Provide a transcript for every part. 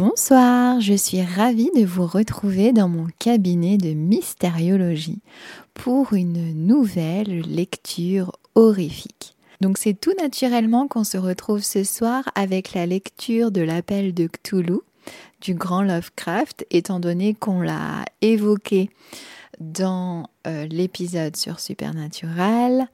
Bonsoir, je suis ravie de vous retrouver dans mon cabinet de mystériologie pour une nouvelle lecture horrifique. Donc c'est tout naturellement qu'on se retrouve ce soir avec la lecture de l'appel de Cthulhu du grand Lovecraft, étant donné qu'on l'a évoqué dans euh, l'épisode sur Supernatural,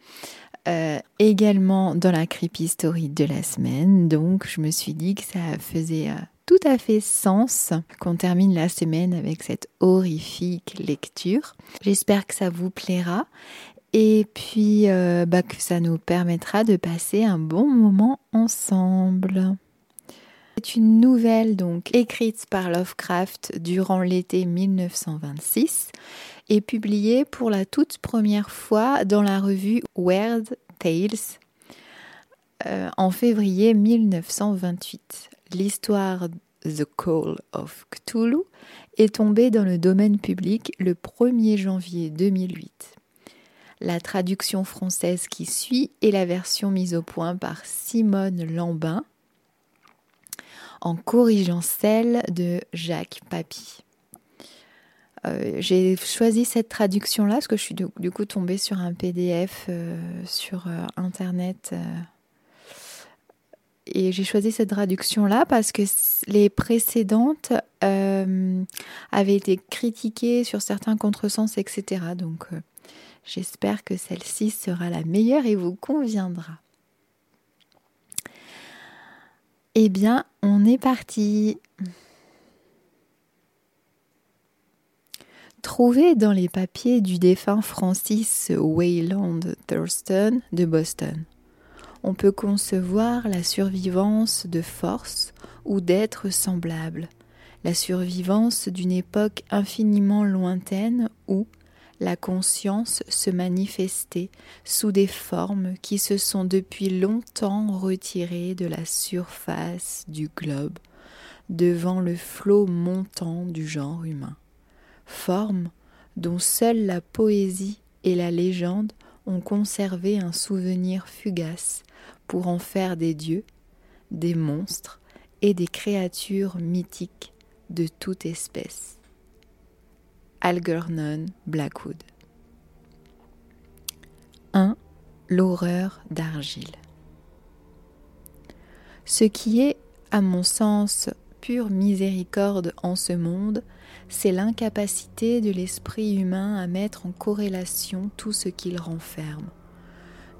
euh, également dans la creepy story de la semaine. Donc je me suis dit que ça faisait euh, tout à fait sens qu'on termine la semaine avec cette horrifique lecture. J'espère que ça vous plaira et puis euh, bah, que ça nous permettra de passer un bon moment ensemble. C'est une nouvelle donc écrite par Lovecraft durant l'été 1926 et publiée pour la toute première fois dans la revue Weird Tales euh, en février 1928 l'histoire The Call of Cthulhu est tombée dans le domaine public le 1er janvier 2008. La traduction française qui suit est la version mise au point par Simone Lambin en corrigeant celle de Jacques Papy. Euh, j'ai choisi cette traduction-là parce que je suis du, coup tombée sur un PDF euh, sur euh, Internet et j'ai choisi cette traduction-là parce que les précédentes euh, avaient été critiquées sur certains contresens, etc. Donc euh, j'espère que celle-ci sera la meilleure et vous conviendra. Eh bien, on est parti. Trouvé dans les papiers du défunt Francis Wayland Thurston de Boston on peut concevoir la survivance de force ou d'êtres semblables, la survivance d'une époque infiniment lointaine où la conscience se manifestait sous des formes qui se sont depuis longtemps retirées de la surface du globe devant le flot montant du genre humain, formes dont seule la poésie et la légende ont conservé un souvenir fugace pour en faire des dieux, des monstres et des créatures mythiques de toute espèce. Algernon Blackwood 1. L'horreur d'argile. Ce qui est, à mon sens, pure miséricorde en ce monde, c'est l'incapacité de l'esprit humain à mettre en corrélation tout ce qu'il renferme.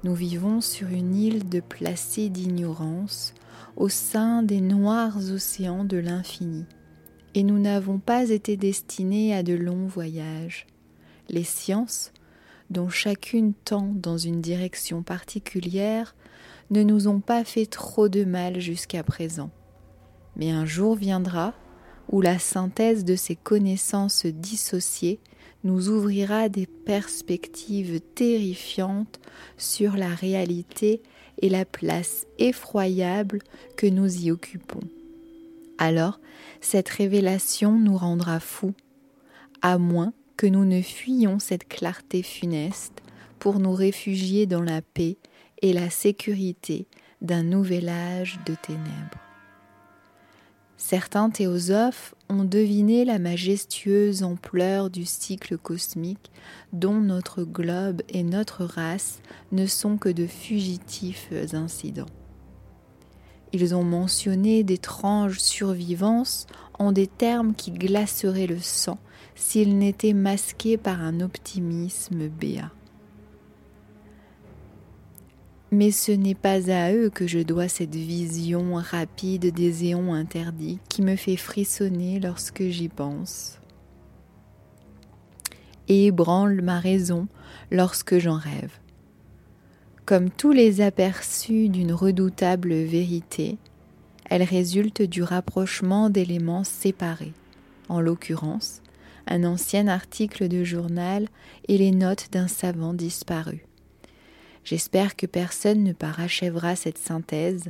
Nous vivons sur une île de placide ignorance au sein des noirs océans de l'infini, et nous n'avons pas été destinés à de longs voyages. Les sciences, dont chacune tend dans une direction particulière, ne nous ont pas fait trop de mal jusqu'à présent. Mais un jour viendra où la synthèse de ces connaissances dissociées nous ouvrira des perspectives terrifiantes sur la réalité et la place effroyable que nous y occupons. Alors, cette révélation nous rendra fous, à moins que nous ne fuyions cette clarté funeste pour nous réfugier dans la paix et la sécurité d'un nouvel âge de ténèbres. Certains théosophes ont deviné la majestueuse ampleur du cycle cosmique dont notre globe et notre race ne sont que de fugitifs incidents. Ils ont mentionné d'étranges survivances en des termes qui glaceraient le sang s'ils n'étaient masqués par un optimisme béat. Mais ce n'est pas à eux que je dois cette vision rapide des éons interdits qui me fait frissonner lorsque j'y pense et ébranle ma raison lorsque j'en rêve. Comme tous les aperçus d'une redoutable vérité, elle résulte du rapprochement d'éléments séparés, en l'occurrence un ancien article de journal et les notes d'un savant disparu. J'espère que personne ne parachèvera cette synthèse.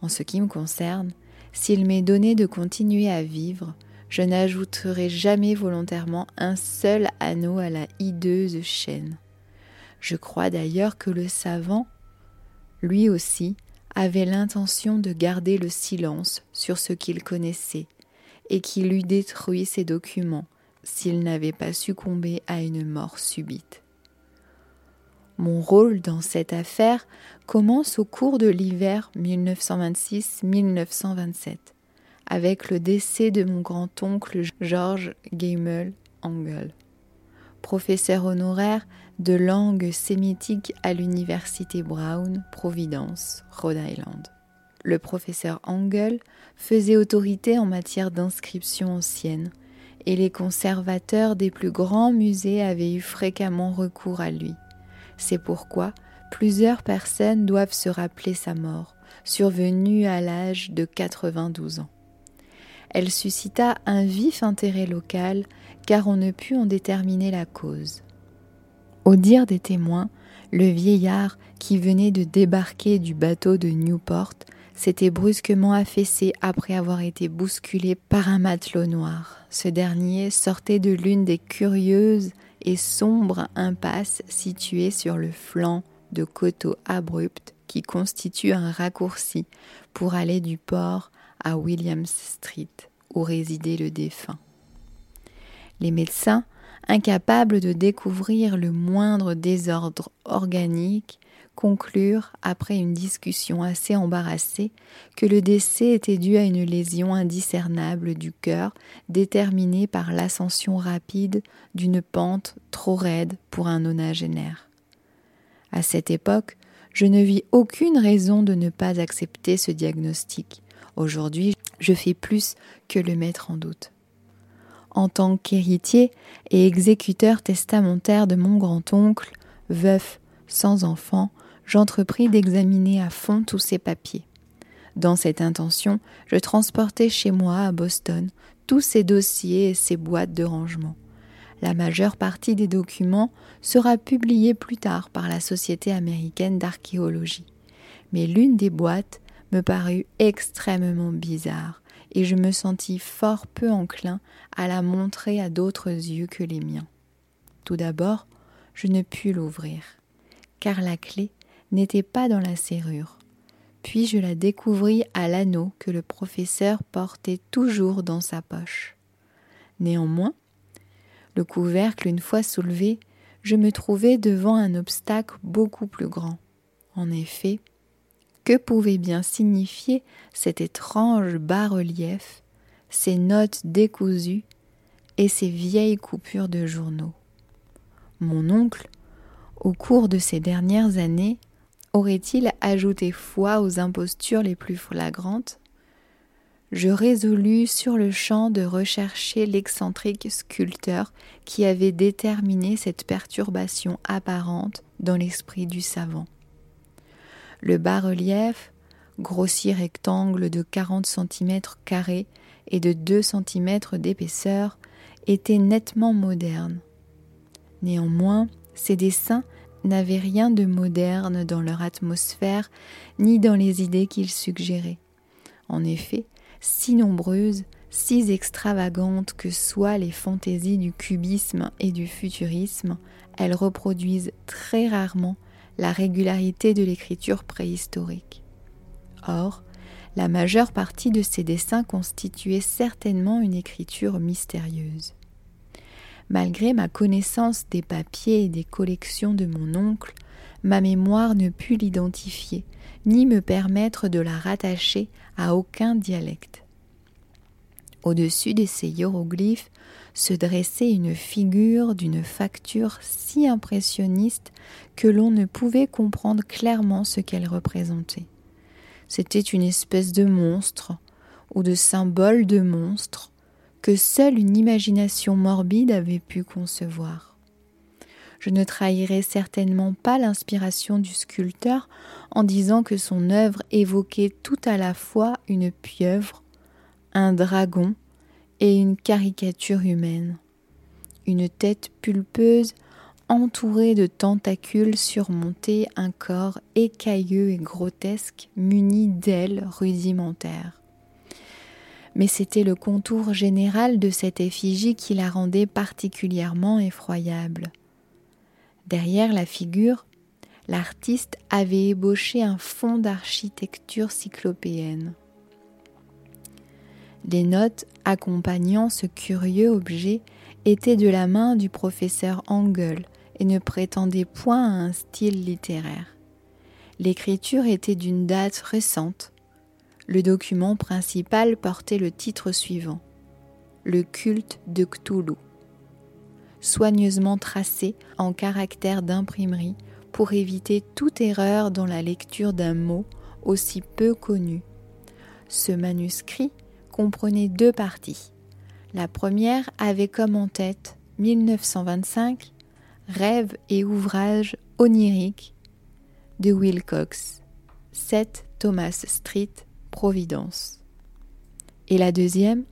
En ce qui me concerne, s'il m'est donné de continuer à vivre, je n'ajouterai jamais volontairement un seul anneau à la hideuse chaîne. Je crois d'ailleurs que le savant, lui aussi, avait l'intention de garder le silence sur ce qu'il connaissait, et qu'il eût détruit ses documents s'il n'avait pas succombé à une mort subite. Mon rôle dans cette affaire commence au cours de l'hiver 1926-1927, avec le décès de mon grand-oncle George Gamel Angel, professeur honoraire de langue sémitique à l'université Brown, Providence, Rhode Island. Le professeur Angel faisait autorité en matière d'inscription ancienne, et les conservateurs des plus grands musées avaient eu fréquemment recours à lui. C'est pourquoi plusieurs personnes doivent se rappeler sa mort, survenue à l'âge de 92 ans. Elle suscita un vif intérêt local car on ne put en déterminer la cause. Au dire des témoins, le vieillard qui venait de débarquer du bateau de Newport s'était brusquement affaissé après avoir été bousculé par un matelot noir. Ce dernier sortait de l'une des curieuses et sombres impasses situées sur le flanc de coteaux abrupts qui constituent un raccourci pour aller du port à Williams Street, où résidait le défunt. Les médecins, incapables de découvrir le moindre désordre organique, conclurent, après une discussion assez embarrassée, que le décès était dû à une lésion indiscernable du cœur déterminée par l'ascension rapide d'une pente trop raide pour un nonagénaire. À cette époque, je ne vis aucune raison de ne pas accepter ce diagnostic. Aujourd'hui, je fais plus que le mettre en doute. En tant qu'héritier et exécuteur testamentaire de mon grand-oncle, veuf, sans enfant, j'entrepris d'examiner à fond tous ces papiers. Dans cette intention, je transportai chez moi à Boston tous ces dossiers et ces boîtes de rangement. La majeure partie des documents sera publiée plus tard par la Société américaine d'archéologie. Mais l'une des boîtes me parut extrêmement bizarre et je me sentis fort peu enclin à la montrer à d'autres yeux que les miens. Tout d'abord, je ne pus l'ouvrir, car la clé n'était pas dans la serrure. Puis je la découvris à l'anneau que le professeur portait toujours dans sa poche. Néanmoins, le couvercle une fois soulevé, je me trouvai devant un obstacle beaucoup plus grand. En effet, que pouvait bien signifier cet étrange bas-relief, ces notes décousues et ces vieilles coupures de journaux? Mon oncle, au cours de ces dernières années, Aurait-il ajouté foi aux impostures les plus flagrantes? Je résolus sur le champ de rechercher l'excentrique sculpteur qui avait déterminé cette perturbation apparente dans l'esprit du savant. Le bas-relief, grossier rectangle de 40 cm carrés et de 2 cm d'épaisseur, était nettement moderne. Néanmoins, ces dessins n'avaient rien de moderne dans leur atmosphère ni dans les idées qu'ils suggéraient. En effet, si nombreuses, si extravagantes que soient les fantaisies du cubisme et du futurisme, elles reproduisent très rarement la régularité de l'écriture préhistorique. Or, la majeure partie de ces dessins constituait certainement une écriture mystérieuse. Malgré ma connaissance des papiers et des collections de mon oncle, ma mémoire ne put l'identifier, ni me permettre de la rattacher à aucun dialecte. Au-dessus de ces hiéroglyphes se dressait une figure d'une facture si impressionniste que l'on ne pouvait comprendre clairement ce qu'elle représentait. C'était une espèce de monstre, ou de symbole de monstre, que seule une imagination morbide avait pu concevoir. Je ne trahirai certainement pas l'inspiration du sculpteur en disant que son œuvre évoquait tout à la fois une pieuvre, un dragon et une caricature humaine. Une tête pulpeuse entourée de tentacules surmontait un corps écailleux et grotesque muni d'ailes rudimentaires mais c'était le contour général de cette effigie qui la rendait particulièrement effroyable. Derrière la figure, l'artiste avait ébauché un fond d'architecture cyclopéenne. Les notes accompagnant ce curieux objet étaient de la main du professeur Engel et ne prétendaient point à un style littéraire. L'écriture était d'une date récente. Le document principal portait le titre suivant Le culte de Cthulhu. Soigneusement tracé en caractères d'imprimerie pour éviter toute erreur dans la lecture d'un mot aussi peu connu. Ce manuscrit comprenait deux parties. La première avait comme en tête 1925 Rêves et ouvrages oniriques de Wilcox, 7 Thomas Street, Providence. Et la deuxième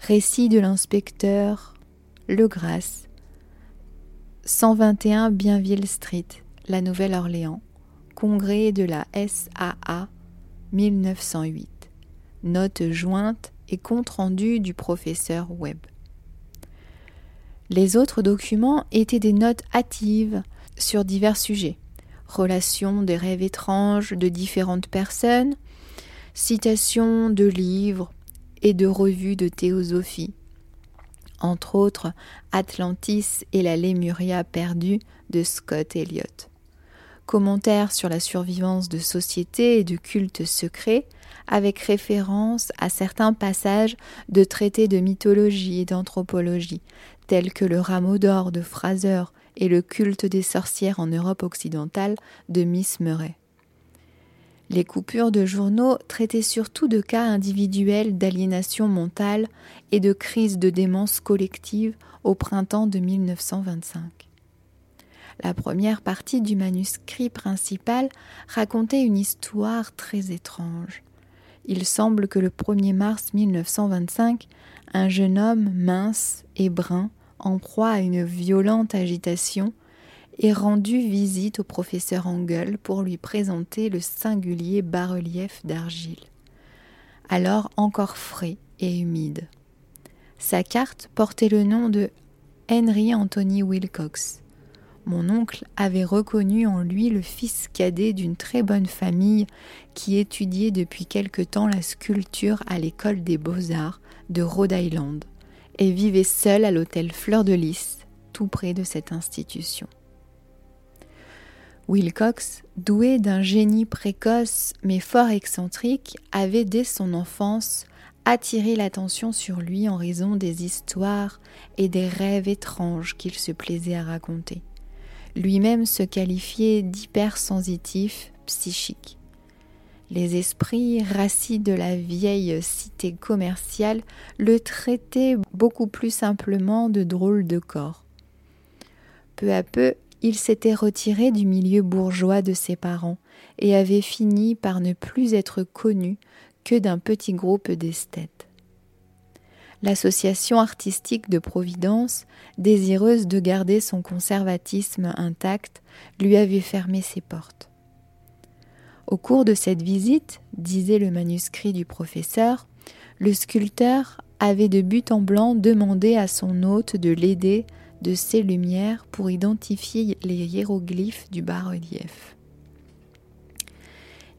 Récit de l'inspecteur Legras, 121 Bienville Street, la Nouvelle-Orléans, congrès de la SAA 1908. Note jointe et compte rendu du professeur Webb. Les autres documents étaient des notes hâtives sur divers sujets relations des rêves étranges de différentes personnes, citations de livres et de revues de théosophie, entre autres Atlantis et la Lémuria perdue de Scott Elliot. Commentaires sur la survivance de sociétés et de cultes secrets, avec référence à certains passages de traités de mythologie et d'anthropologie, tels que le rameau d'or de Fraser et le culte des sorcières en Europe occidentale de Miss Murray. Les coupures de journaux traitaient surtout de cas individuels d'aliénation mentale et de crise de démence collective au printemps de 1925. La première partie du manuscrit principal racontait une histoire très étrange. Il semble que le 1er mars 1925, un jeune homme mince et brun en proie à une violente agitation, et rendu visite au professeur Engel pour lui présenter le singulier bas-relief d'argile, alors encore frais et humide. Sa carte portait le nom de Henry Anthony Wilcox. Mon oncle avait reconnu en lui le fils cadet d'une très bonne famille qui étudiait depuis quelque temps la sculpture à l'école des beaux-arts de Rhode Island et vivait seul à l'hôtel Fleur de Lys, tout près de cette institution. Wilcox, doué d'un génie précoce mais fort excentrique, avait dès son enfance attiré l'attention sur lui en raison des histoires et des rêves étranges qu'il se plaisait à raconter. Lui-même se qualifiait d'hypersensitif psychique. Les esprits rassis de la vieille cité commerciale le traitaient beaucoup plus simplement de drôle de corps. Peu à peu, il s'était retiré du milieu bourgeois de ses parents et avait fini par ne plus être connu que d'un petit groupe d'esthètes. L'association artistique de Providence, désireuse de garder son conservatisme intact, lui avait fermé ses portes. Au cours de cette visite, disait le manuscrit du professeur, le sculpteur avait de but en blanc demandé à son hôte de l'aider de ses lumières pour identifier les hiéroglyphes du bas-relief.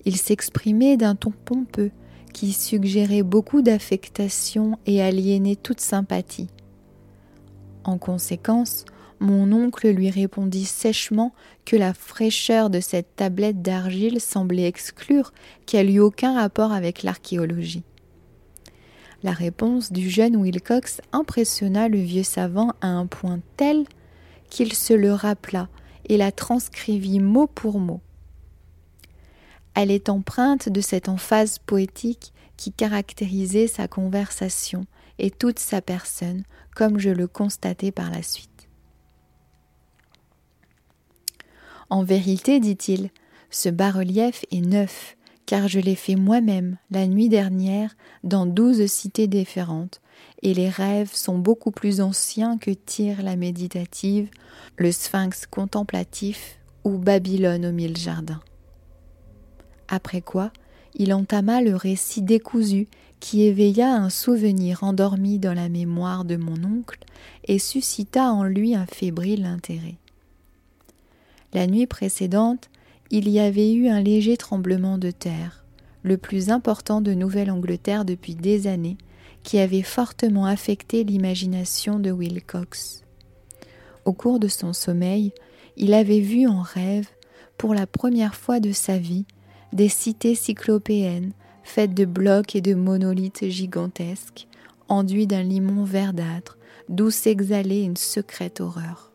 Il s'exprimait d'un ton pompeux qui suggérait beaucoup d'affectation et aliénait toute sympathie. En conséquence, mon oncle lui répondit sèchement que la fraîcheur de cette tablette d'argile semblait exclure qu'elle eût aucun rapport avec l'archéologie. La réponse du jeune Wilcox impressionna le vieux savant à un point tel qu'il se le rappela et la transcrivit mot pour mot. Elle est empreinte de cette emphase poétique qui caractérisait sa conversation et toute sa personne, comme je le constatai par la suite. En vérité, dit-il, ce bas-relief est neuf, car je l'ai fait moi-même la nuit dernière dans douze cités différentes, et les rêves sont beaucoup plus anciens que Tyr la méditative, le sphinx contemplatif ou Babylone aux mille jardins. Après quoi, il entama le récit décousu qui éveilla un souvenir endormi dans la mémoire de mon oncle et suscita en lui un fébrile intérêt. La nuit précédente, il y avait eu un léger tremblement de terre, le plus important de Nouvelle-Angleterre depuis des années, qui avait fortement affecté l'imagination de Wilcox. Au cours de son sommeil, il avait vu en rêve, pour la première fois de sa vie, des cités cyclopéennes faites de blocs et de monolithes gigantesques, enduits d'un limon verdâtre, d'où s'exhalait une secrète horreur.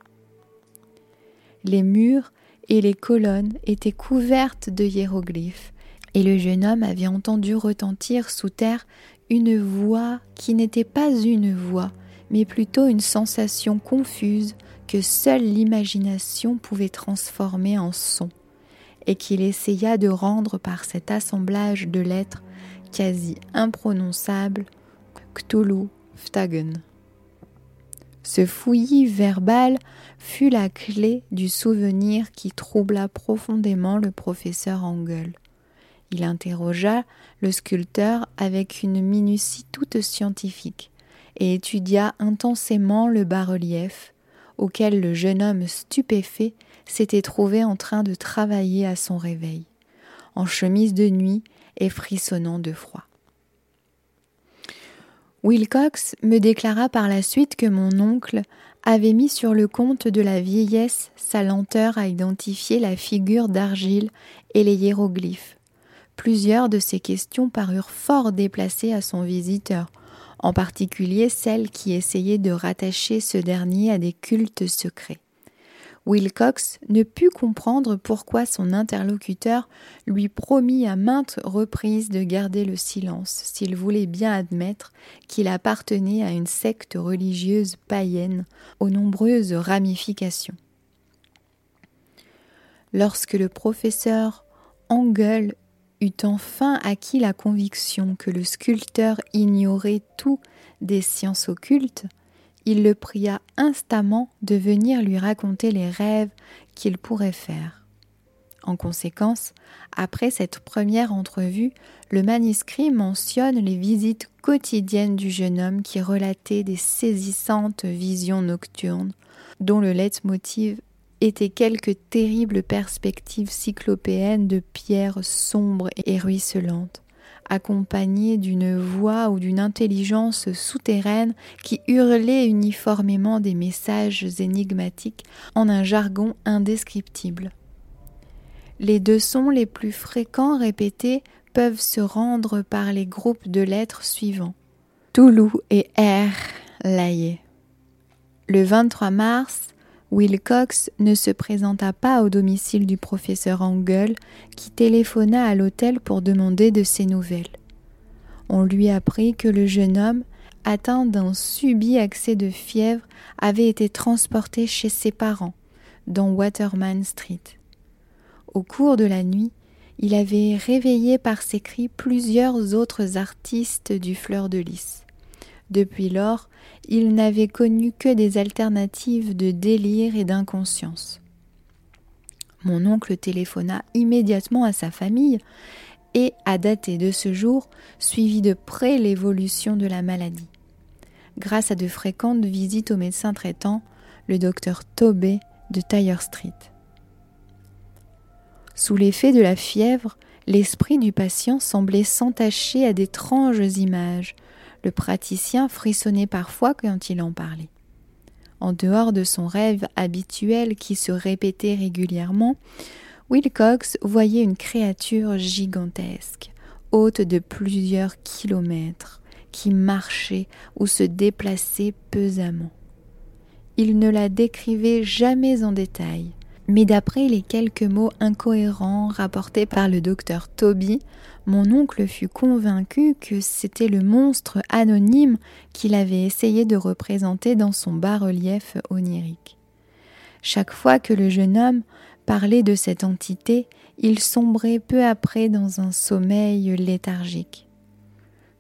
Les murs et les colonnes étaient couvertes de hiéroglyphes, et le jeune homme avait entendu retentir sous terre une voix qui n'était pas une voix, mais plutôt une sensation confuse que seule l'imagination pouvait transformer en son, et qu'il essaya de rendre par cet assemblage de lettres quasi imprononçables Cthulhu Ftagen. Ce fouillis verbal fut la clé du souvenir qui troubla profondément le professeur Engel. Il interrogea le sculpteur avec une minutie toute scientifique et étudia intensément le bas-relief auquel le jeune homme stupéfait s'était trouvé en train de travailler à son réveil, en chemise de nuit et frissonnant de froid. Wilcox me déclara par la suite que mon oncle avait mis sur le compte de la vieillesse sa lenteur à identifier la figure d'argile et les hiéroglyphes, Plusieurs de ces questions parurent fort déplacées à son visiteur, en particulier celles qui essayaient de rattacher ce dernier à des cultes secrets. Wilcox ne put comprendre pourquoi son interlocuteur lui promit à maintes reprises de garder le silence s'il voulait bien admettre qu'il appartenait à une secte religieuse païenne aux nombreuses ramifications. Lorsque le professeur Engel eut enfin acquis la conviction que le sculpteur ignorait tout des sciences occultes, il le pria instamment de venir lui raconter les rêves qu'il pourrait faire. En conséquence, après cette première entrevue, le manuscrit mentionne les visites quotidiennes du jeune homme qui relatait des saisissantes visions nocturnes, dont le leitmotiv étaient quelques terribles perspectives cyclopéennes de pierres sombres et ruisselantes, accompagnées d'une voix ou d'une intelligence souterraine qui hurlait uniformément des messages énigmatiques en un jargon indescriptible. Les deux sons les plus fréquents répétés peuvent se rendre par les groupes de lettres suivants Toulou et R. Laillé. Le 23 mars, Wilcox ne se présenta pas au domicile du professeur Engel, qui téléphona à l'hôtel pour demander de ses nouvelles. On lui apprit que le jeune homme, atteint d'un subit accès de fièvre, avait été transporté chez ses parents, dans Waterman Street. Au cours de la nuit, il avait réveillé par ses cris plusieurs autres artistes du fleur de lys. Depuis lors, il n'avait connu que des alternatives de délire et d'inconscience. Mon oncle téléphona immédiatement à sa famille et, à dater de ce jour, suivit de près l'évolution de la maladie. Grâce à de fréquentes visites au médecin traitant, le docteur Tobey de Tyre Street. Sous l'effet de la fièvre, l'esprit du patient semblait s'entacher à d'étranges images, le praticien frissonnait parfois quand il en parlait. En dehors de son rêve habituel qui se répétait régulièrement, Wilcox voyait une créature gigantesque, haute de plusieurs kilomètres, qui marchait ou se déplaçait pesamment. Il ne la décrivait jamais en détail, mais d'après les quelques mots incohérents rapportés par le docteur Toby, mon oncle fut convaincu que c'était le monstre anonyme qu'il avait essayé de représenter dans son bas-relief onirique. Chaque fois que le jeune homme parlait de cette entité, il sombrait peu après dans un sommeil léthargique.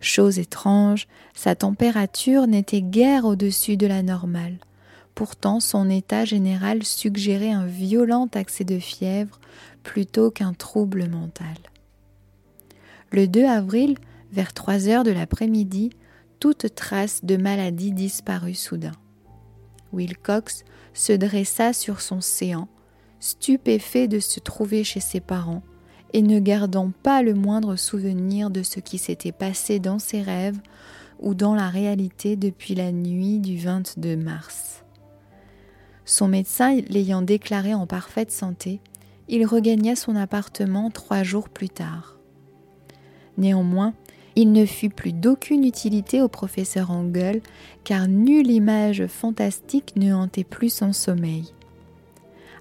Chose étrange, sa température n'était guère au-dessus de la normale. Pourtant, son état général suggérait un violent accès de fièvre plutôt qu'un trouble mental. Le 2 avril, vers 3 heures de l'après-midi, toute trace de maladie disparut soudain. Wilcox se dressa sur son séant, stupéfait de se trouver chez ses parents, et ne gardant pas le moindre souvenir de ce qui s'était passé dans ses rêves, ou dans la réalité depuis la nuit du 22 mars. Son médecin l'ayant déclaré en parfaite santé, il regagna son appartement trois jours plus tard. Néanmoins, il ne fut plus d'aucune utilité au professeur Engel, car nulle image fantastique ne hantait plus son sommeil.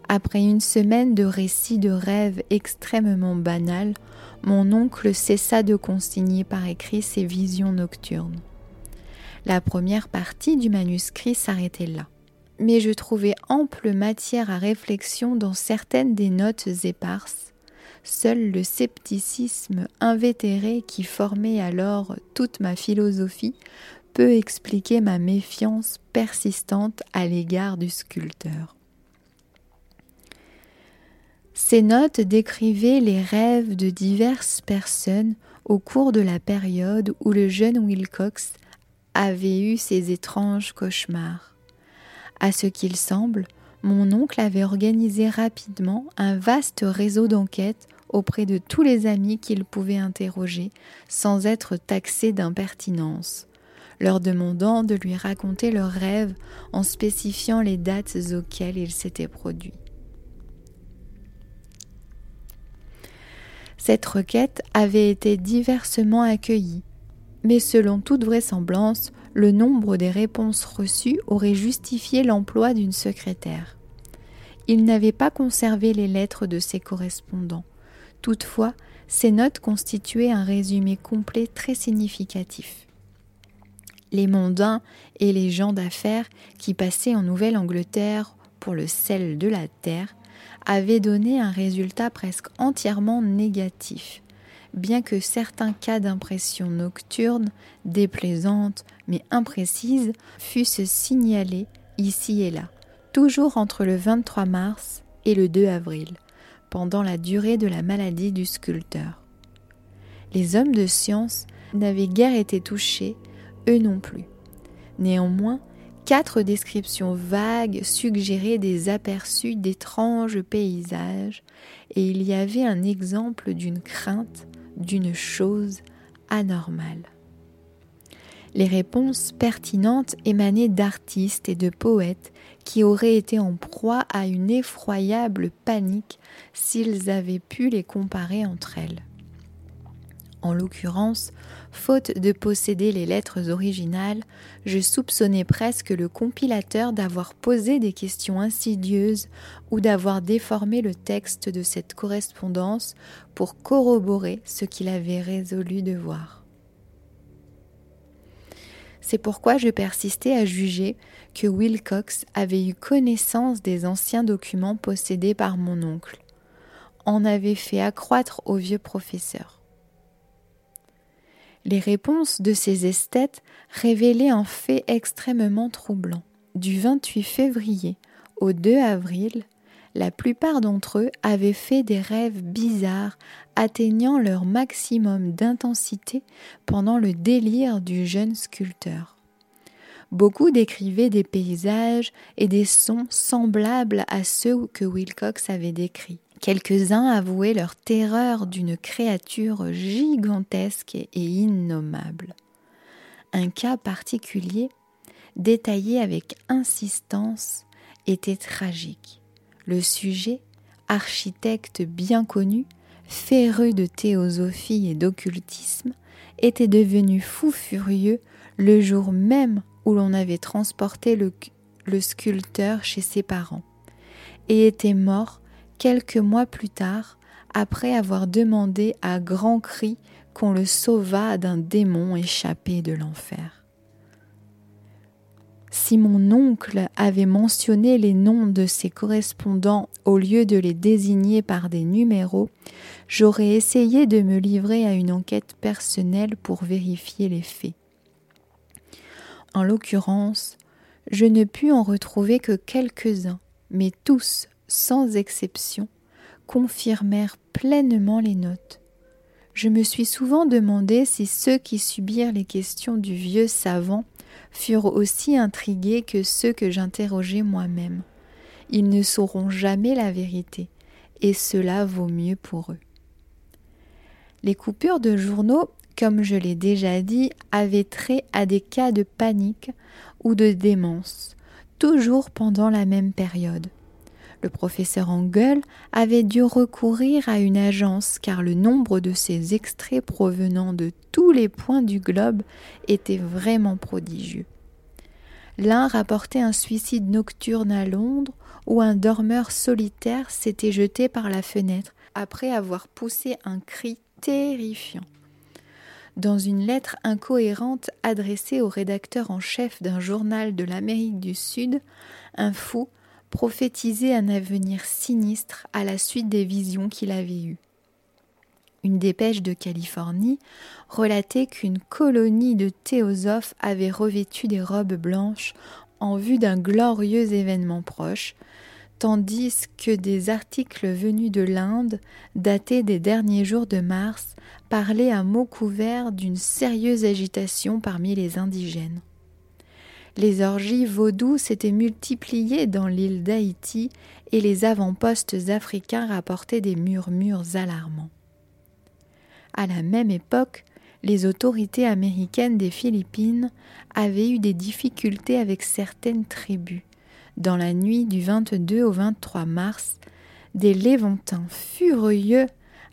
Après une semaine de récits de rêves extrêmement banals, mon oncle cessa de consigner par écrit ses visions nocturnes. La première partie du manuscrit s'arrêtait là. Mais je trouvais ample matière à réflexion dans certaines des notes éparses. Seul le scepticisme invétéré qui formait alors toute ma philosophie peut expliquer ma méfiance persistante à l'égard du sculpteur. Ces notes décrivaient les rêves de diverses personnes au cours de la période où le jeune Wilcox avait eu ses étranges cauchemars. À ce qu'il semble, mon oncle avait organisé rapidement un vaste réseau d'enquêtes auprès de tous les amis qu'il pouvait interroger sans être taxé d'impertinence, leur demandant de lui raconter leurs rêves en spécifiant les dates auxquelles ils s'étaient produits. Cette requête avait été diversement accueillie, mais selon toute vraisemblance, le nombre des réponses reçues aurait justifié l'emploi d'une secrétaire. Il n'avait pas conservé les lettres de ses correspondants. Toutefois, ces notes constituaient un résumé complet très significatif. Les mondains et les gens d'affaires qui passaient en Nouvelle-Angleterre pour le sel de la terre avait donné un résultat presque entièrement négatif, bien que certains cas d'impression nocturne, déplaisante mais imprécise, fussent signalés ici et là, toujours entre le 23 mars et le 2 avril, pendant la durée de la maladie du sculpteur. Les hommes de science n'avaient guère été touchés, eux non plus. Néanmoins, Quatre descriptions vagues suggéraient des aperçus d'étranges paysages, et il y avait un exemple d'une crainte d'une chose anormale. Les réponses pertinentes émanaient d'artistes et de poètes qui auraient été en proie à une effroyable panique s'ils avaient pu les comparer entre elles. En l'occurrence, faute de posséder les lettres originales, je soupçonnais presque le compilateur d'avoir posé des questions insidieuses ou d'avoir déformé le texte de cette correspondance pour corroborer ce qu'il avait résolu de voir. C'est pourquoi je persistais à juger que Wilcox avait eu connaissance des anciens documents possédés par mon oncle, en avait fait accroître au vieux professeur. Les réponses de ces esthètes révélaient un fait extrêmement troublant. Du 28 février au 2 avril, la plupart d'entre eux avaient fait des rêves bizarres atteignant leur maximum d'intensité pendant le délire du jeune sculpteur. Beaucoup décrivaient des paysages et des sons semblables à ceux que Wilcox avait décrits. Quelques-uns avouaient leur terreur d'une créature gigantesque et innommable. Un cas particulier, détaillé avec insistance, était tragique. Le sujet, architecte bien connu, féru de théosophie et d'occultisme, était devenu fou furieux le jour même où l'on avait transporté le, le sculpteur chez ses parents, et était mort quelques mois plus tard, après avoir demandé à grands cris qu'on le sauvât d'un démon échappé de l'enfer. Si mon oncle avait mentionné les noms de ses correspondants au lieu de les désigner par des numéros, j'aurais essayé de me livrer à une enquête personnelle pour vérifier les faits. En l'occurrence, je ne pus en retrouver que quelques-uns, mais tous sans exception, confirmèrent pleinement les notes. Je me suis souvent demandé si ceux qui subirent les questions du vieux savant furent aussi intrigués que ceux que j'interrogeais moi-même. Ils ne sauront jamais la vérité, et cela vaut mieux pour eux. Les coupures de journaux comme je l'ai déjà dit, avait trait à des cas de panique ou de démence, toujours pendant la même période. Le professeur Engel avait dû recourir à une agence car le nombre de ces extraits provenant de tous les points du globe était vraiment prodigieux. L'un rapportait un suicide nocturne à Londres où un dormeur solitaire s'était jeté par la fenêtre après avoir poussé un cri terrifiant. Dans une lettre incohérente adressée au rédacteur en chef d'un journal de l'Amérique du Sud, un fou prophétisait un avenir sinistre à la suite des visions qu'il avait eues. Une dépêche de Californie relatait qu'une colonie de théosophes avait revêtu des robes blanches en vue d'un glorieux événement proche, tandis que des articles venus de l'Inde, datés des derniers jours de mars, parlaient à mots couverts d'une sérieuse agitation parmi les indigènes. Les orgies vaudou s'étaient multipliées dans l'île d'Haïti et les avant-postes africains rapportaient des murmures alarmants. À la même époque, les autorités américaines des Philippines avaient eu des difficultés avec certaines tribus dans la nuit du 22 au 23 mars, des Léventins furieux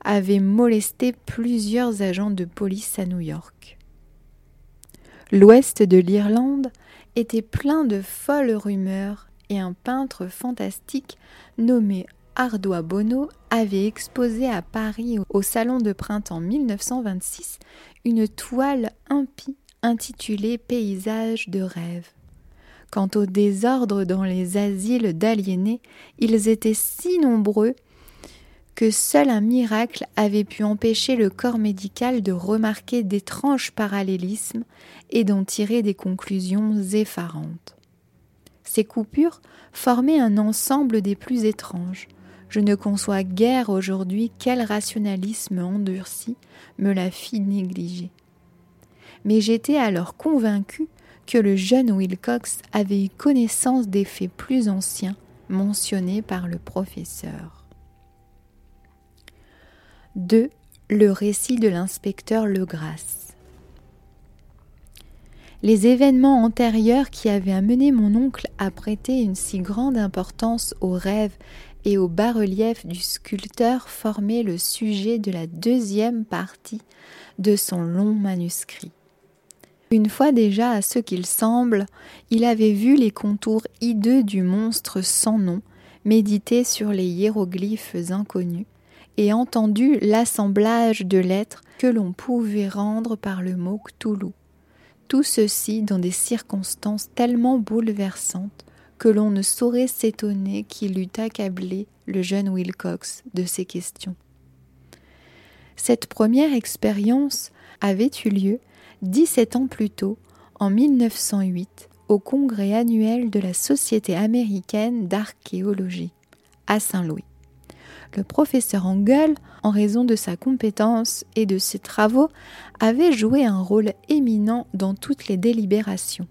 avaient molesté plusieurs agents de police à New York. L'ouest de l'Irlande était plein de folles rumeurs et un peintre fantastique nommé Ardois Bono avait exposé à Paris au Salon de printemps 1926 une toile impie intitulée Paysage de rêve. Quant au désordre dans les asiles d'aliénés, ils étaient si nombreux que seul un miracle avait pu empêcher le corps médical de remarquer d'étranges parallélismes et d'en tirer des conclusions effarantes. Ces coupures formaient un ensemble des plus étranges. Je ne conçois guère aujourd'hui quel rationalisme endurci me la fit négliger. Mais j'étais alors convaincu que le jeune Wilcox avait eu connaissance des faits plus anciens mentionnés par le professeur. 2. Le récit de l'inspecteur Legrasse. Les événements antérieurs qui avaient amené mon oncle à prêter une si grande importance aux rêves et aux bas-reliefs du sculpteur formaient le sujet de la deuxième partie de son long manuscrit. Une fois déjà, à ce qu'il semble, il avait vu les contours hideux du monstre sans nom, méditer sur les hiéroglyphes inconnus, et entendu l'assemblage de lettres que l'on pouvait rendre par le mot Cthulhu. Tout ceci dans des circonstances tellement bouleversantes que l'on ne saurait s'étonner qu'il eût accablé le jeune Wilcox de ces questions. Cette première expérience avait eu lieu 17 ans plus tôt, en 1908, au congrès annuel de la Société américaine d'archéologie, à Saint-Louis. Le professeur Engel, en raison de sa compétence et de ses travaux, avait joué un rôle éminent dans toutes les délibérations.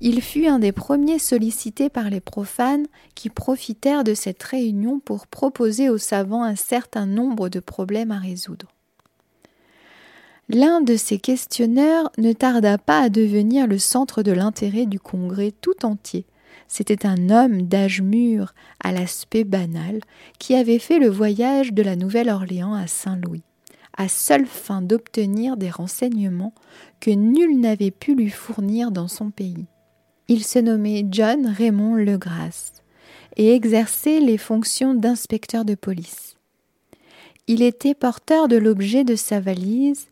Il fut un des premiers sollicités par les profanes qui profitèrent de cette réunion pour proposer aux savants un certain nombre de problèmes à résoudre. L'un de ces questionneurs ne tarda pas à devenir le centre de l'intérêt du congrès tout entier. C'était un homme d'âge mûr, à l'aspect banal, qui avait fait le voyage de la Nouvelle-Orléans à Saint-Louis, à seule fin d'obtenir des renseignements que nul n'avait pu lui fournir dans son pays. Il se nommait John Raymond Legrasse et exerçait les fonctions d'inspecteur de police. Il était porteur de l'objet de sa valise,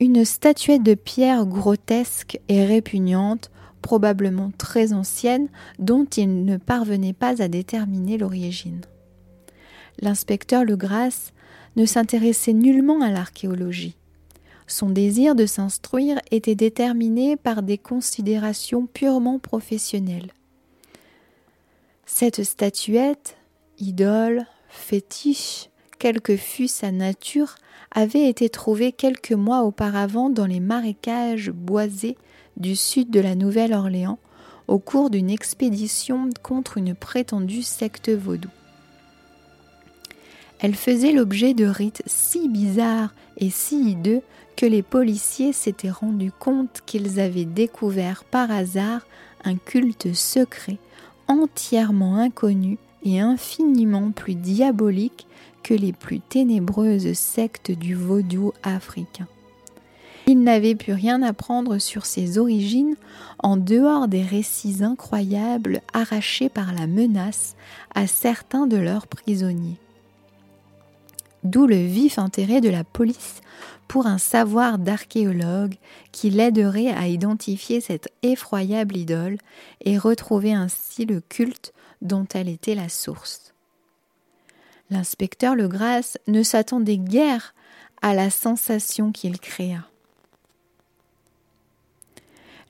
une statuette de pierre grotesque et répugnante, probablement très ancienne, dont il ne parvenait pas à déterminer l'origine. L'inspecteur Legrasse ne s'intéressait nullement à l'archéologie. Son désir de s'instruire était déterminé par des considérations purement professionnelles. Cette statuette, idole, fétiche, quelle que fût sa nature, avait été trouvé quelques mois auparavant dans les marécages boisés du sud de la Nouvelle-Orléans au cours d'une expédition contre une prétendue secte vaudou. Elle faisait l'objet de rites si bizarres et si hideux que les policiers s'étaient rendus compte qu'ils avaient découvert par hasard un culte secret, entièrement inconnu et infiniment plus diabolique que les plus ténébreuses sectes du vaudou africain. Ils n'avaient pu rien apprendre sur ses origines en dehors des récits incroyables arrachés par la menace à certains de leurs prisonniers. D'où le vif intérêt de la police pour un savoir d'archéologue qui l'aiderait à identifier cette effroyable idole et retrouver ainsi le culte dont elle était la source. L'inspecteur Legras ne s'attendait guère à la sensation qu'il créa.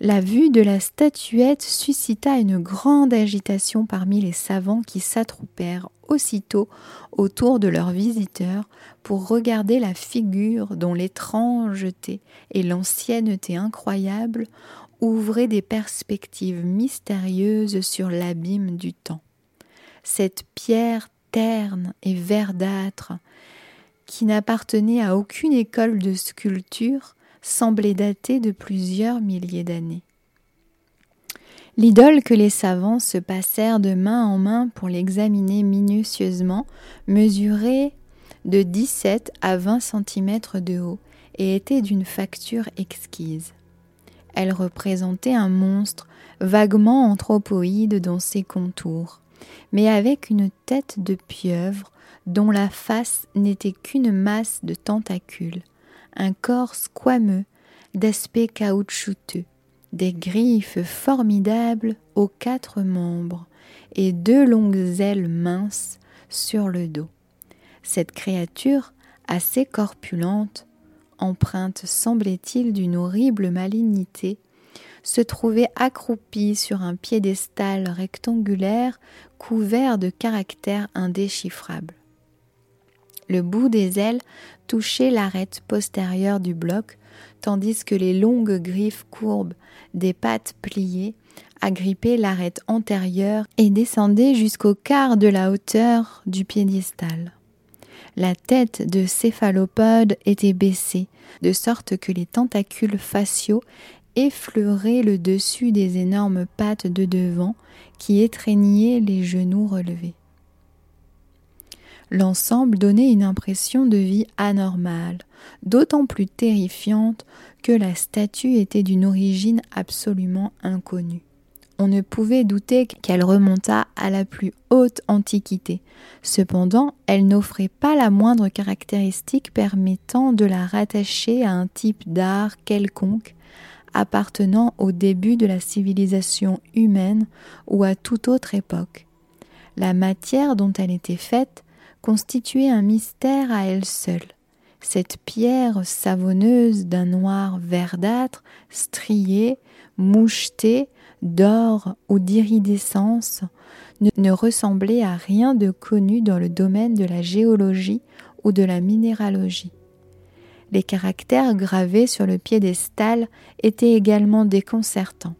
La vue de la statuette suscita une grande agitation parmi les savants qui s'attroupèrent aussitôt autour de leur visiteur pour regarder la figure dont l'étrangeté et l'ancienneté incroyable ouvraient des perspectives mystérieuses sur l'abîme du temps. Cette pierre terne et verdâtre, qui n'appartenait à aucune école de sculpture, semblait dater de plusieurs milliers d'années. L'idole que les savants se passèrent de main en main pour l'examiner minutieusement mesurait de 17 à 20 cm de haut et était d'une facture exquise. Elle représentait un monstre vaguement anthropoïde dans ses contours, mais avec une tête de pieuvre dont la face n'était qu'une masse de tentacules, un corps squameux, d'aspect caoutchouteux, des griffes formidables aux quatre membres et deux longues ailes minces sur le dos. Cette créature, assez corpulente, empreinte semblait-il d'une horrible malignité, se trouvait accroupie sur un piédestal rectangulaire couvert de caractères indéchiffrables. Le bout des ailes touchait l'arête postérieure du bloc, tandis que les longues griffes courbes des pattes pliées agrippaient l'arête antérieure et descendaient jusqu'au quart de la hauteur du piédestal. La tête de céphalopode était baissée, de sorte que les tentacules faciaux effleuraient le dessus des énormes pattes de devant qui étreignaient les genoux relevés. L'ensemble donnait une impression de vie anormale, d'autant plus terrifiante que la statue était d'une origine absolument inconnue. On ne pouvait douter qu'elle remontât à la plus haute antiquité. Cependant, elle n'offrait pas la moindre caractéristique permettant de la rattacher à un type d'art quelconque appartenant au début de la civilisation humaine ou à toute autre époque. La matière dont elle était faite constituait un mystère à elle seule. Cette pierre savonneuse d'un noir verdâtre, striée, mouchetée, d'or ou d'iridescence, ne, ne ressemblait à rien de connu dans le domaine de la géologie ou de la minéralogie. Les caractères gravés sur le piédestal étaient également déconcertants.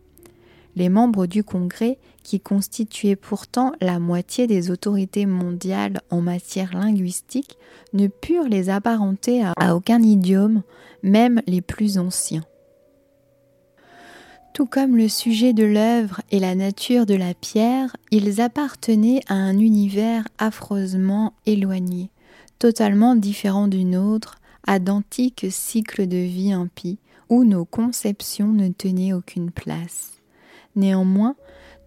Les membres du Congrès qui constituaient pourtant la moitié des autorités mondiales en matière linguistique, ne purent les apparenter à aucun idiome, même les plus anciens. Tout comme le sujet de l'œuvre et la nature de la pierre, ils appartenaient à un univers affreusement éloigné, totalement différent du nôtre, à d'antiques cycles de vie impies, où nos conceptions ne tenaient aucune place. Néanmoins,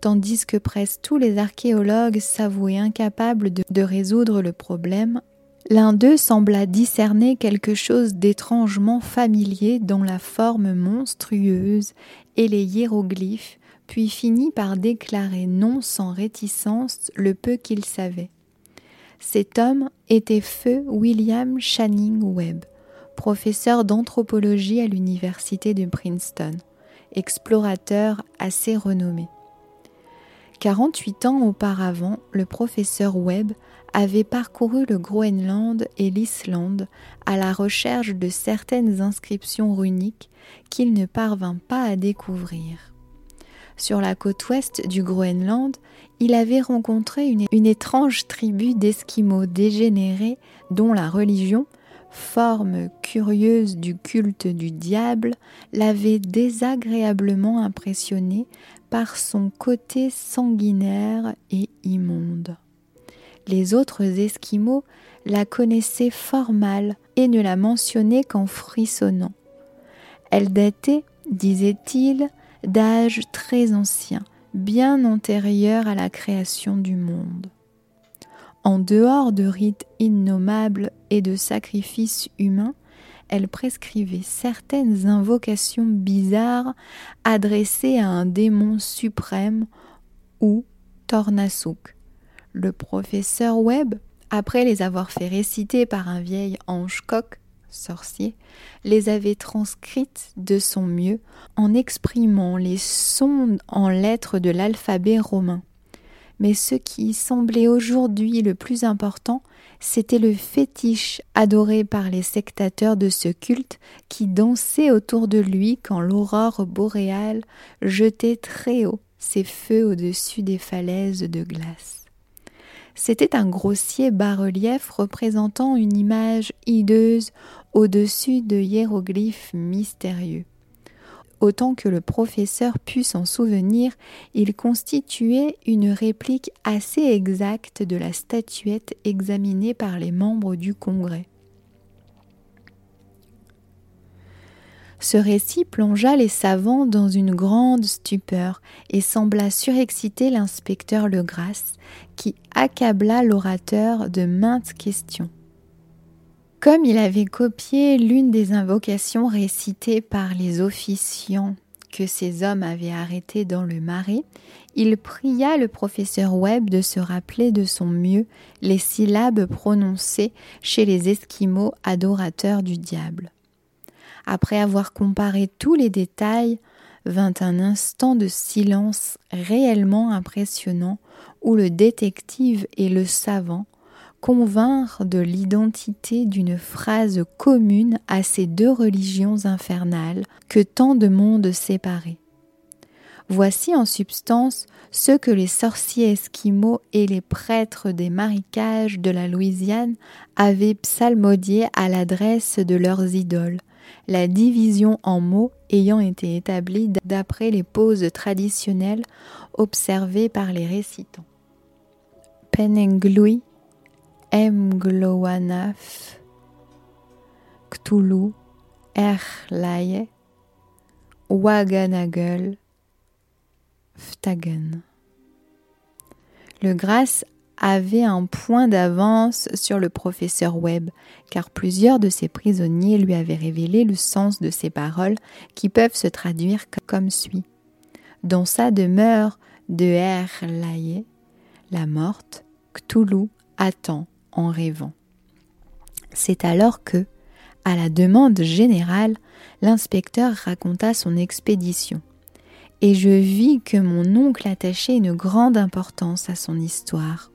tandis que presque tous les archéologues s'avouaient incapables de, résoudre le problème, l'un d'eux sembla discerner quelque chose d'étrangement familier dans la forme monstrueuse et les hiéroglyphes, puis finit par déclarer non sans réticence le peu qu'il savait. Cet homme était feu William Channing Webb, professeur d'anthropologie à l'université de Princeton, explorateur assez renommé. 48 ans auparavant, le professeur Webb avait parcouru le Groenland et l'Islande à la recherche de certaines inscriptions runiques qu'il ne parvint pas à découvrir. sur la côte ouest du Groenland, il avait rencontré une, une étrange tribu d'Esquimaux dégénérés dont la religion, forme curieuse du culte du diable, l'avait désagréablement impressionné son côté sanguinaire et immonde. Les autres Esquimaux la connaissaient fort mal et ne la mentionnaient qu'en frissonnant. Elle datait, disait-il, d'âge très ancien, bien antérieur à la création du monde. En dehors de rites innommables et de sacrifices humains, elle prescrivait certaines invocations bizarres adressées à un démon suprême ou Tornasuk. Le professeur Webb, après les avoir fait réciter par un vieil ange coq, sorcier, les avait transcrites de son mieux en exprimant les sons en lettres de l'alphabet romain mais ce qui semblait aujourd'hui le plus important, c'était le fétiche adoré par les sectateurs de ce culte qui dansait autour de lui quand l'aurore boréale jetait très haut ses feux au-dessus des falaises de glace. C'était un grossier bas-relief représentant une image hideuse au-dessus de hiéroglyphes mystérieux. Autant que le professeur put s'en souvenir, il constituait une réplique assez exacte de la statuette examinée par les membres du Congrès. Ce récit plongea les savants dans une grande stupeur et sembla surexciter l'inspecteur Legrasse, qui accabla l'orateur de maintes questions. Comme il avait copié l'une des invocations récitées par les officiants que ces hommes avaient arrêtés dans le marais, il pria le professeur Webb de se rappeler de son mieux les syllabes prononcées chez les Esquimaux adorateurs du diable. Après avoir comparé tous les détails, vint un instant de silence réellement impressionnant où le détective et le savant de l'identité d'une phrase commune à ces deux religions infernales que tant de mondes séparaient. Voici en substance ce que les sorciers esquimaux et les prêtres des marécages de la Louisiane avaient psalmodié à l'adresse de leurs idoles, la division en mots ayant été établie d'après les poses traditionnelles observées par les récitants. Penenglui Mglowanaf, Cthulhu, Erlaye, Waganagel, Ftagen. Le Grâce avait un point d'avance sur le professeur Webb, car plusieurs de ses prisonniers lui avaient révélé le sens de ces paroles qui peuvent se traduire comme suit. Dans sa demeure de Erlaye, la morte, Cthulhu attend rêvant. C'est alors que, à la demande générale, l'inspecteur raconta son expédition. Et je vis que mon oncle attachait une grande importance à son histoire.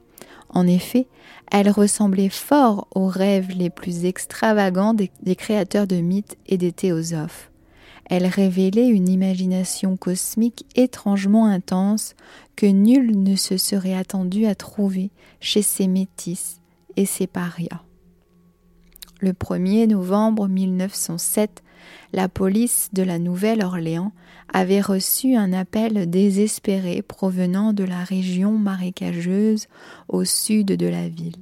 En effet, elle ressemblait fort aux rêves les plus extravagants des, des créateurs de mythes et des théosophes. Elle révélait une imagination cosmique étrangement intense que nul ne se serait attendu à trouver chez ces métis et ses parias. Le 1er novembre 1907, la police de la Nouvelle-Orléans avait reçu un appel désespéré provenant de la région marécageuse au sud de la ville.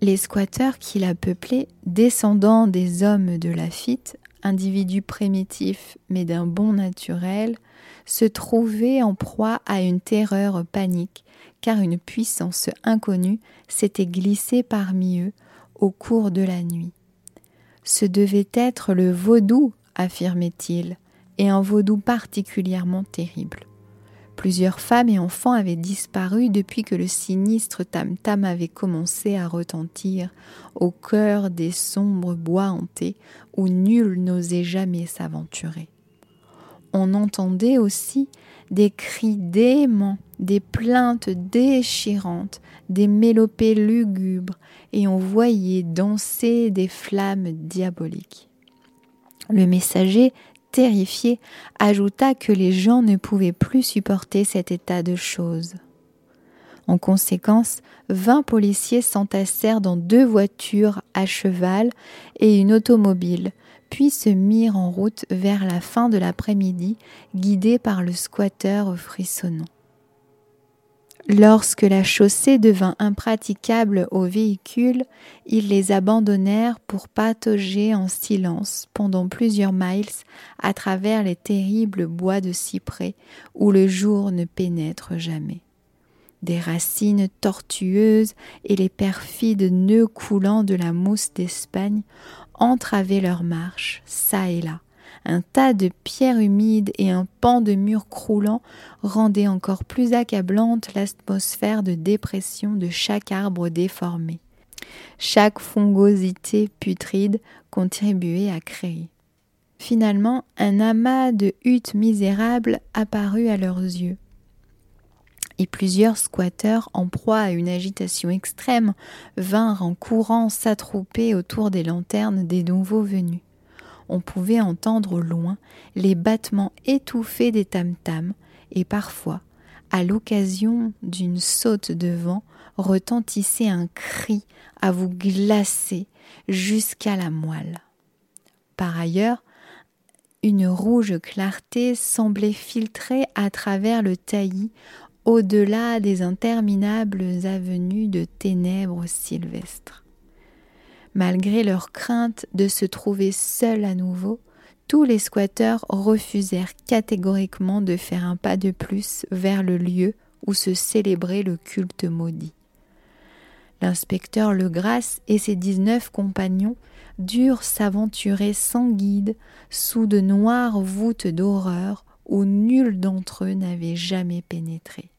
Les squatteurs qui la peuplaient, descendants des hommes de Lafitte, individus primitifs mais d'un bon naturel, se trouvaient en proie à une terreur panique car une puissance inconnue s'était glissée parmi eux au cours de la nuit. Ce devait être le vaudou, affirmait-il, et un vaudou particulièrement terrible. Plusieurs femmes et enfants avaient disparu depuis que le sinistre tam-tam avait commencé à retentir au cœur des sombres bois hantés où nul n'osait jamais s'aventurer. On entendait aussi des cris déments, des plaintes déchirantes, des mélopées lugubres, et on voyait danser des flammes diaboliques. Le messager terrifié, ajouta que les gens ne pouvaient plus supporter cet état de choses. En conséquence, vingt policiers s'entassèrent dans deux voitures à cheval et une automobile, puis se mirent en route vers la fin de l'après-midi, guidés par le squatteur frissonnant. Lorsque la chaussée devint impraticable aux véhicules, ils les abandonnèrent pour patauger en silence pendant plusieurs miles à travers les terribles bois de cyprès où le jour ne pénètre jamais. Des racines tortueuses et les perfides nœuds coulants de la mousse d'Espagne entravaient leur marche, çà et là, un tas de pierres humides et un pan de mur croulant rendaient encore plus accablante l'atmosphère de dépression de chaque arbre déformé. Chaque fongosité putride contribuait à créer. Finalement, un amas de huttes misérables apparut à leurs yeux. Et plusieurs squatteurs, en proie à une agitation extrême, vinrent en courant s'attrouper autour des lanternes des nouveaux venus on pouvait entendre au loin les battements étouffés des tam-tams et parfois, à l'occasion d'une saute de vent, retentissait un cri à vous glacer jusqu'à la moelle. Par ailleurs, une rouge clarté semblait filtrer à travers le taillis au-delà des interminables avenues de ténèbres sylvestres. Malgré leur crainte de se trouver seuls à nouveau, tous les squatteurs refusèrent catégoriquement de faire un pas de plus vers le lieu où se célébrait le culte maudit. L'inspecteur Legrasse et ses dix-neuf compagnons durent s'aventurer sans guide sous de noires voûtes d'horreur où nul d'entre eux n'avait jamais pénétré.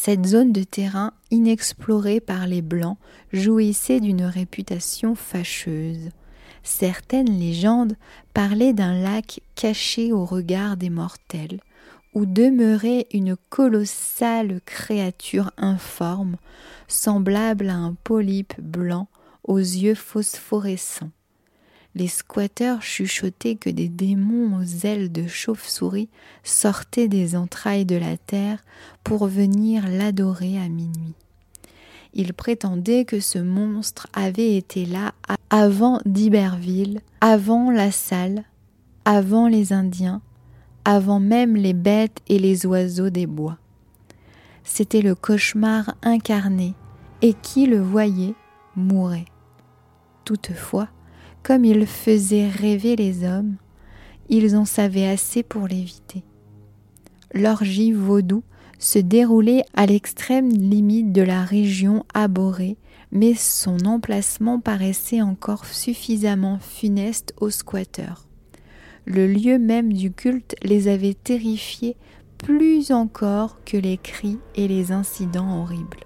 Cette zone de terrain inexplorée par les Blancs jouissait d'une réputation fâcheuse. Certaines légendes parlaient d'un lac caché au regard des mortels, où demeurait une colossale créature informe, semblable à un polype blanc aux yeux phosphorescents les squatteurs chuchotaient que des démons aux ailes de chauve-souris sortaient des entrailles de la terre pour venir l'adorer à minuit. Ils prétendaient que ce monstre avait été là avant d'Iberville, avant la salle, avant les Indiens, avant même les bêtes et les oiseaux des bois. C'était le cauchemar incarné, et qui le voyait mourait. Toutefois, comme il faisait rêver les hommes, ils en savaient assez pour l'éviter. L'orgie vaudou se déroulait à l'extrême limite de la région abhorrée, mais son emplacement paraissait encore suffisamment funeste aux squatteurs. Le lieu même du culte les avait terrifiés plus encore que les cris et les incidents horribles.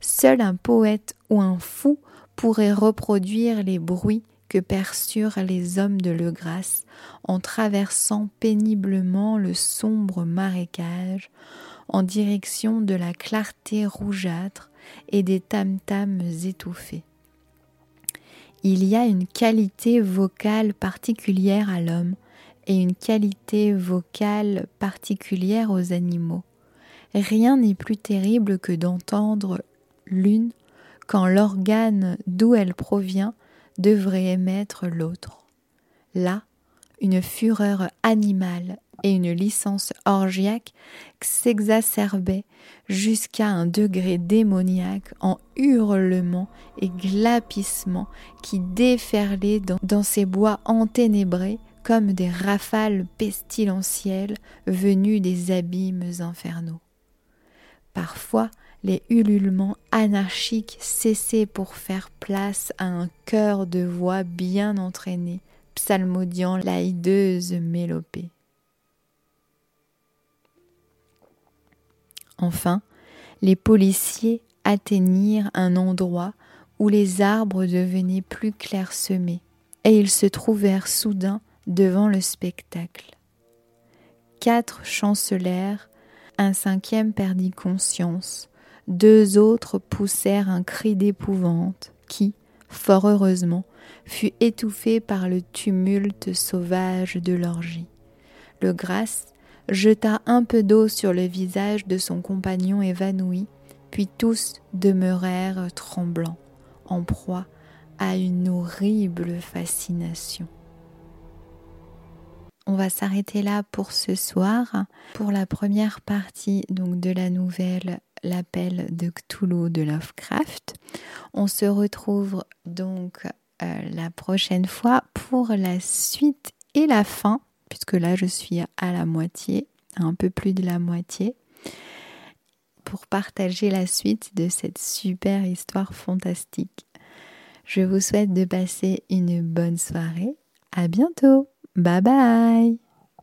Seul un poète ou un fou pourrait reproduire les bruits que perçurent les hommes de Legrasse en traversant péniblement le sombre marécage en direction de la clarté rougeâtre et des tam-tams étouffés. Il y a une qualité vocale particulière à l'homme et une qualité vocale particulière aux animaux. Rien n'est plus terrible que d'entendre l'une quand l'organe d'où elle provient devrait émettre l'autre. Là, une fureur animale et une licence orgiaque s'exacerbaient jusqu'à un degré démoniaque en hurlements et glapissements qui déferlaient dans, ces bois enténébrés comme des rafales pestilentielles venues des abîmes infernaux. Parfois, les ululements anarchiques cessaient pour faire place à un chœur de voix bien entraîné, psalmodiant la hideuse mélopée. Enfin, les policiers atteignirent un endroit où les arbres devenaient plus clairsemés, et ils se trouvèrent soudain devant le spectacle. Quatre chancelèrent, un cinquième perdit conscience, deux autres poussèrent un cri d'épouvante qui, fort heureusement, fut étouffé par le tumulte sauvage de l'orgie. Le Grâce jeta un peu d'eau sur le visage de son compagnon évanoui, puis tous demeurèrent tremblants, en proie à une horrible fascination. On va s'arrêter là pour ce soir, pour la première partie donc de la nouvelle L'appel de Cthulhu de Lovecraft. On se retrouve donc euh, la prochaine fois pour la suite et la fin, puisque là je suis à la moitié, un peu plus de la moitié, pour partager la suite de cette super histoire fantastique. Je vous souhaite de passer une bonne soirée. À bientôt. Bye bye.